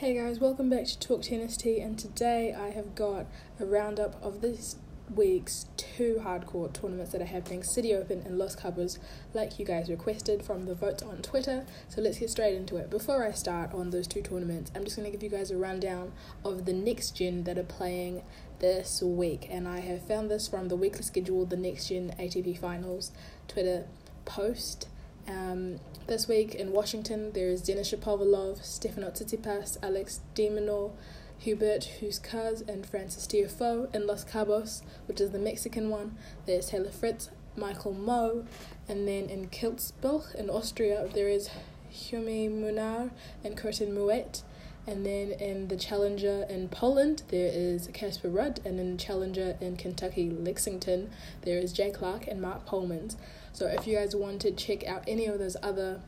Hey guys, welcome back to Talk Tennis Tea, and today I have got a roundup of this week's two hardcourt tournaments that are happening Citi Open and Los Cabos, like you guys requested from the votes on Twitter. So let's get straight into it. Before I start on those two tournaments, I'm just going to give you guys a rundown of the next gen that are playing this week, and I have found this from the weekly schedule, the next gen ATP Finals Twitter post. Um, this week in Washington, there is Denis Shapovalov, Stefano Tsitsipas, Alex de Minaur, Hubert Hurkacz, and Frances Tiafoe. In Los Cabos, which is the Mexican one, there's Taylor Fritz, Michael Mmoh. and then in Kitzbühel in Austria, there is Jaume Munar and Corentin Moutet. And then in the Challenger in Poland, there is Casper Ruud, and in Challenger in Kentucky, Lexington, there is Jay Clarke and Mark Polmans. So if you guys want to check out any of those other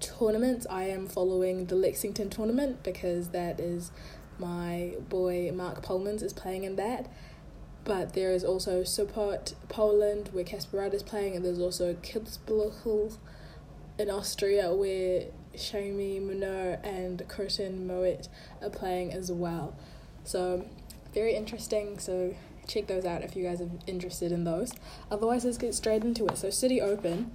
tournaments, I am following the Lexington tournament because that is my boy Mark Polmans is playing in that. But there is also Sopot Poland where Casper Ruud is playing, and there's also Kitzbühel in Austria where Jaume Munar and Corentin Moutet are playing as well. So very interesting. So check those out if you guys are interested in those. Otherwise, let's get straight into it. So, Citi Open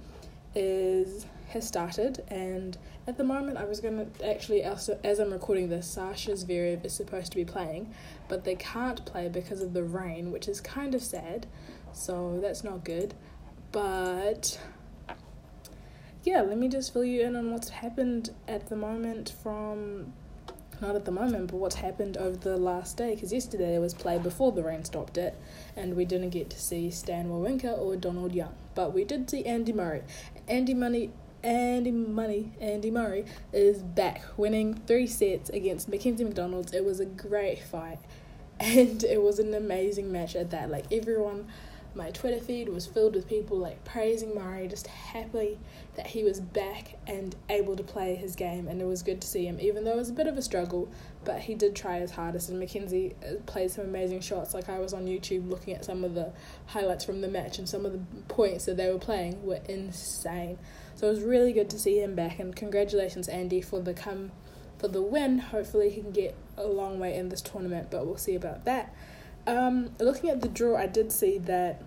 is has started, and at the moment, I was gonna actually as, as I'm recording this, Sasha Zverev is supposed to be playing, but they can't play because of the rain, which is kind of sad. So that's not good, but yeah, let me just fill you in on what's happened at the moment from not at the moment, but what's happened over the last day. Because yesterday there was play before the rain stopped it, and we didn't get to see Stan Wawrinka or Donald Young, but we did see Andy Murray. Andy Money. Andy Money, Andy Murray is back, winning three sets against Mackenzie McDonald's. It was a great fight, and it was an amazing match at that. Like everyone my Twitter feed was filled with people like praising Murray, just happy that he was back and able to play his game, and it was good to see him, even though it was a bit of a struggle, but he did try his hardest, and Mackenzie uh, played some amazing shots. Like I was on YouTube looking at some of the highlights from the match, and some of the points that they were playing were insane. So it was really good to see him back, and congratulations, Andy, for the come for the win. Hopefully, he can get a long way in this tournament, but we'll see about that. Um, looking at the draw, I did see that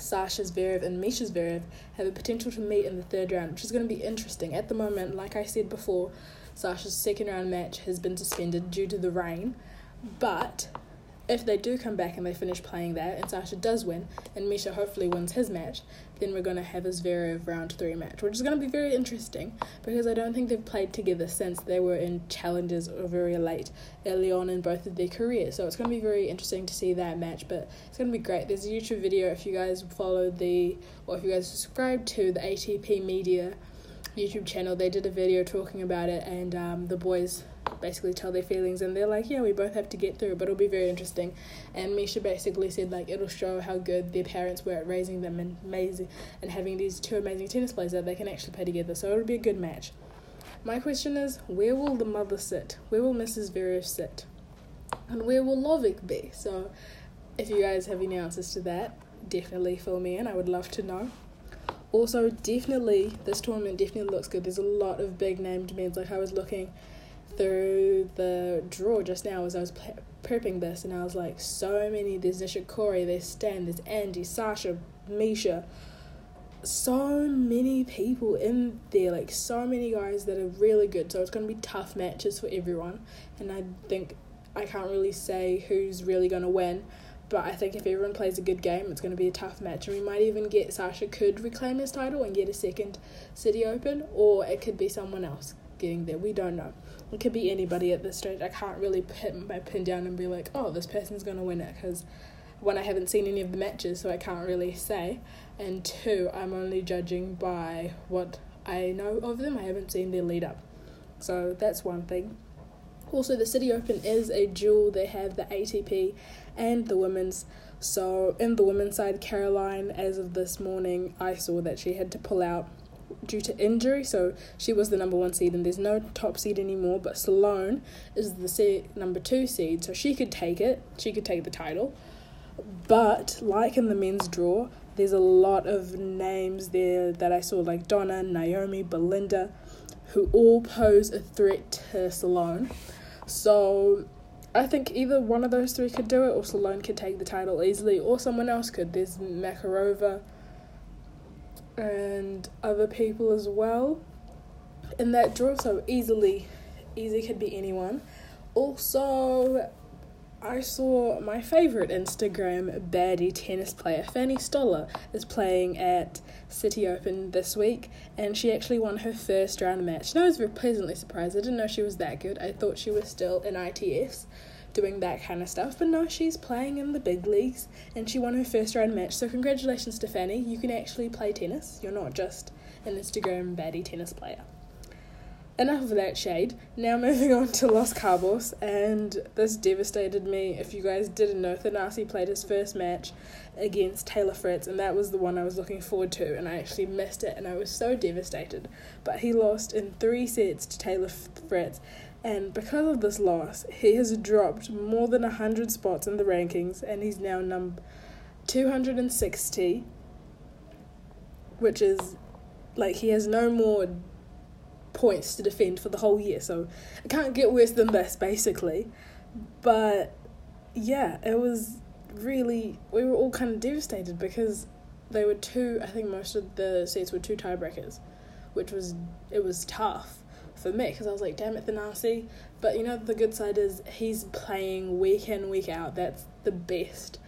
Sasha Zverev and Misha Zverev have a potential to meet in the third round, which is going to be interesting. At the moment, like I said before, Sasha's second round match has been suspended due to the rain, but if they do come back and they finish playing that and Sasha does win and Misha hopefully wins his match, then we're going to have a Zverev round three match, which is going to be very interesting because I don't think they've played together since they were in challenges or very late early on in both of their careers. So it's going to be very interesting to see that match, but it's going to be great. There's a YouTube video if you guys follow the, or if you guys subscribe to the ATP Media YouTube channel, they did a video talking about it and um, the boys basically tell their feelings and they're like yeah we both have to get through but it'll be very interesting. And misha basically said like it'll show how good their parents were at raising them and amazing and having these two amazing tennis players that they can actually play together. So it'll be a good match. My question is where will the mother sit? Where will mrs Zverev sit? And where will Lovick be? So if you guys have any answers to that definitely fill me in. I would love to know. Also definitely this tournament definitely looks good. There's a lot of big named men like i was looking through the drawer just now as I was prepping this, and I was like, so many. There's Nishikori, there's Stan, there's Andy, Sasha, Misha. So many people in there, like so many guys that are really good. So it's going to be tough matches for everyone. And I think I can't really say who's really going to win. But I think if everyone plays a good game, it's going to be a tough match. And we might even get Sasha could reclaim his title and get a second Citi Open, or it could be someone else getting there. We don't know. It could be anybody at this stage. I can't really put my pin down and be like, oh, this person's going to win it because one, I haven't seen any of the matches, so I can't really say. And two, I'm only judging by what I know of them. I haven't seen their lead up. So that's one thing. Also, the Citi Open is a duel. They have the ATP and the women's. So, in the women's side, Caroline, as of this morning, I saw that she had to pull out due to injury. So she was the number one seed, and there's no top seed anymore. But Sloane is the seed, number two seed, so she could take it. She could take the title. But like in the men's draw, there's a lot of names there that I saw, like Donna, Naomi, Belinda, who all pose a threat to Sloane. So I think either one of those three could do it, or Sloane could take the title easily, or someone else could. There's Makarova and other people as well And that draw, so easily, easy could be anyone. Also, I saw my favorite Instagram baddie tennis player, Fanny Stollar, is playing at Citi Open this week, and she actually won her first round match. And I was very pleasantly surprised. I didn't know she was that good. I thought she was still in ITF doing that kind of stuff, but no, she's playing in the big leagues, and she won her first round match. So congratulations to Fanny. You can actually play tennis. You're not just an Instagram baddie tennis player enough of that shade. Now moving on to Los Cabos, and this devastated me. If you guys didn't know, Thanasi played his first match against Taylor Fritz, and that was the one I was looking forward to, and I actually missed it, and I was so devastated. But he lost in three sets to Taylor Fritz, and because of this loss, he has dropped more than 100 spots in the rankings, and he's now number 260, which is like he has no more points to defend for the whole year. So it can't get worse than this, basically. But yeah, it was really, we were all kind of devastated because they were two, I think most of the sets were two tiebreakers, which was, it was tough for me because I was like, damn it, Thanasi. But you know, the good side is he's playing week in, week out. That's the best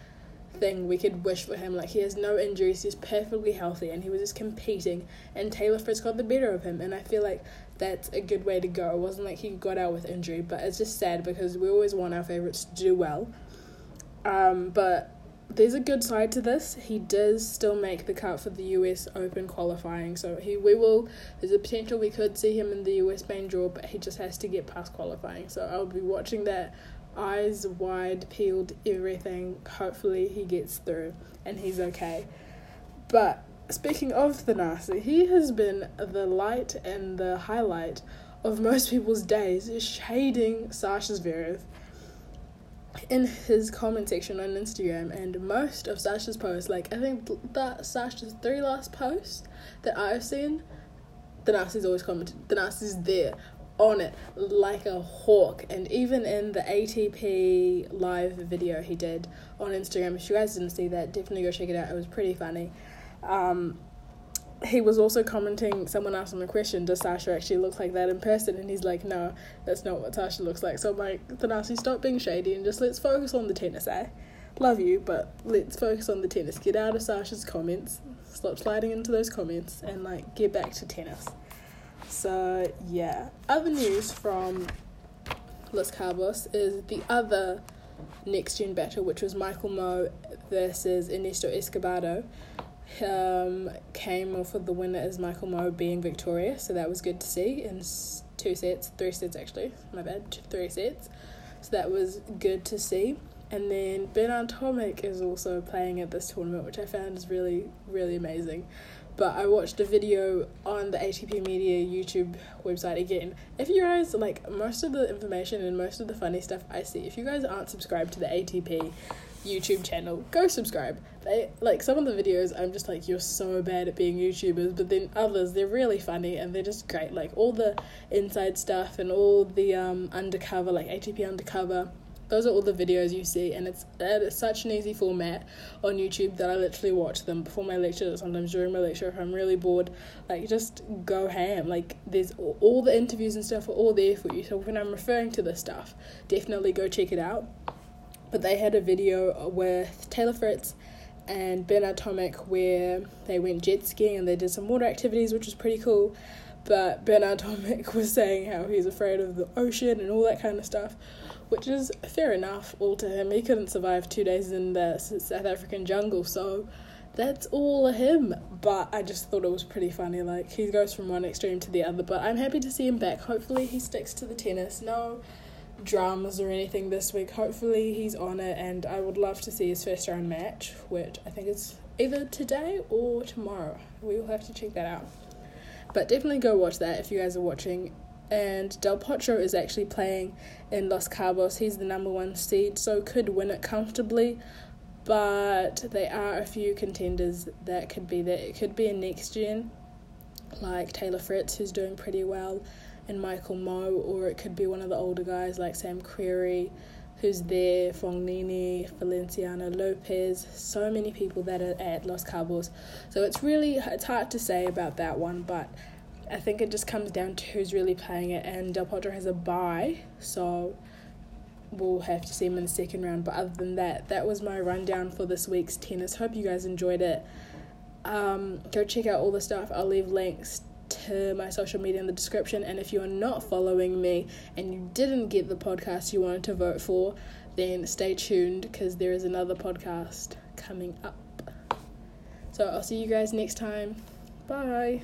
thing we could wish for him. Like he has no injuries, he's perfectly healthy, and he was just competing. And Taylor Fritz got the better of him, and I feel like that's a good way to go. It wasn't like he got out with injury, but it's just sad because we always want our favorites to do well. Um, but there's a good side to this. He does still make the cut for the US Open qualifying, so he we will. There's a potential we could see him in the US main draw, but he just has to get past qualifying. So I'll be watching that eyes wide, peeled, everything. Hopefully, he gets through and he's okay. But speaking of Thanasi, he has been the light and the highlight of most people's days, shading Sasha Zverev in his comment section on Instagram and most of Sasha's posts, like I think that Sasha's three last posts that I've seen, Thanasi's always commented. Thanasi's there on it like a hawk. And even in the ATP live video he did on Instagram, if you guys didn't see that, definitely go check it out. It was pretty funny. Um, he was also commenting, someone asked him a question, does Sasha actually look like that in person? And he's like, no, that's not what Sasha looks like. So I'm like, Thanasi, stop being shady and just let's focus on the tennis, eh? Love you, but let's focus on the tennis. Get out of Sasha's comments, stop sliding into those comments, and like get back to tennis. So yeah, other news from Los Cabos is the other next gen battle, which was Michael Mmoh versus Ernesto Escobedo. Um, came off with the winner as Michael Mmoh being victorious, so that was good to see in two sets, three sets actually. My bad, three sets. So that was good to see. And then Bernard Tomic is also playing at this tournament, which I found is really, really amazing but I watched a video on the ATP Media YouTube website again. If you guys like most of the information and most of the funny stuff I see, if you guys aren't subscribed to the ATP YouTube channel, go subscribe. They like some of the videos I'm just like you're so bad at being YouTubers, but then others they're really funny and they're just great. Like all the inside stuff and all the um undercover like ATP undercover those are all the videos you see and it's it's such an easy format on youtube that i literally watch them before my lecture sometimes during my lecture if i'm really bored. Like just go ham. Like there's all the interviews and stuff are all there for you. So when i'm referring to this stuff definitely go check it out but they had a video with taylor fritz and bernard tomic where they went jet skiing and they did some water activities which was pretty cool but bernard tomic was saying how he's afraid of the ocean and all that kind of stuff which is fair enough all to him. He couldn't survive two days in the South African jungle, so that's all of him. But I just thought it was pretty funny. Like, he goes from one extreme to the other, but I'm happy to see him back. Hopefully, he sticks to the tennis. No dramas or anything this week. Hopefully, he's on it, and I would love to see his first round match, which I think is either today or tomorrow. We will have to check that out. But definitely go watch that if you guys are watching and Del Potro is actually playing in Los Cabos. He's the number one seed, so could win it comfortably. But there are a few contenders that could be there. It could be a next gen like Taylor Fritz, who's doing pretty well, and Michael Mmoh, or it could be one of the older guys like Sam Querrey, who's there, Fognini, Feliciano Lopez, so many people that are at Los Cabos. So it's really it's hard to say about that one, but I think it just comes down to who's really playing it, and Del Potro has a bye, so we'll have to see him in the second round. But other than that, that was my rundown for this week's tennis. Hope you guys enjoyed it. Um, go check out all the stuff. I'll leave links to my social media in the description. And if you are not following me and you didn't get the podcast you wanted to vote for, then stay tuned because there is another podcast coming up. So I'll see you guys next time. Bye.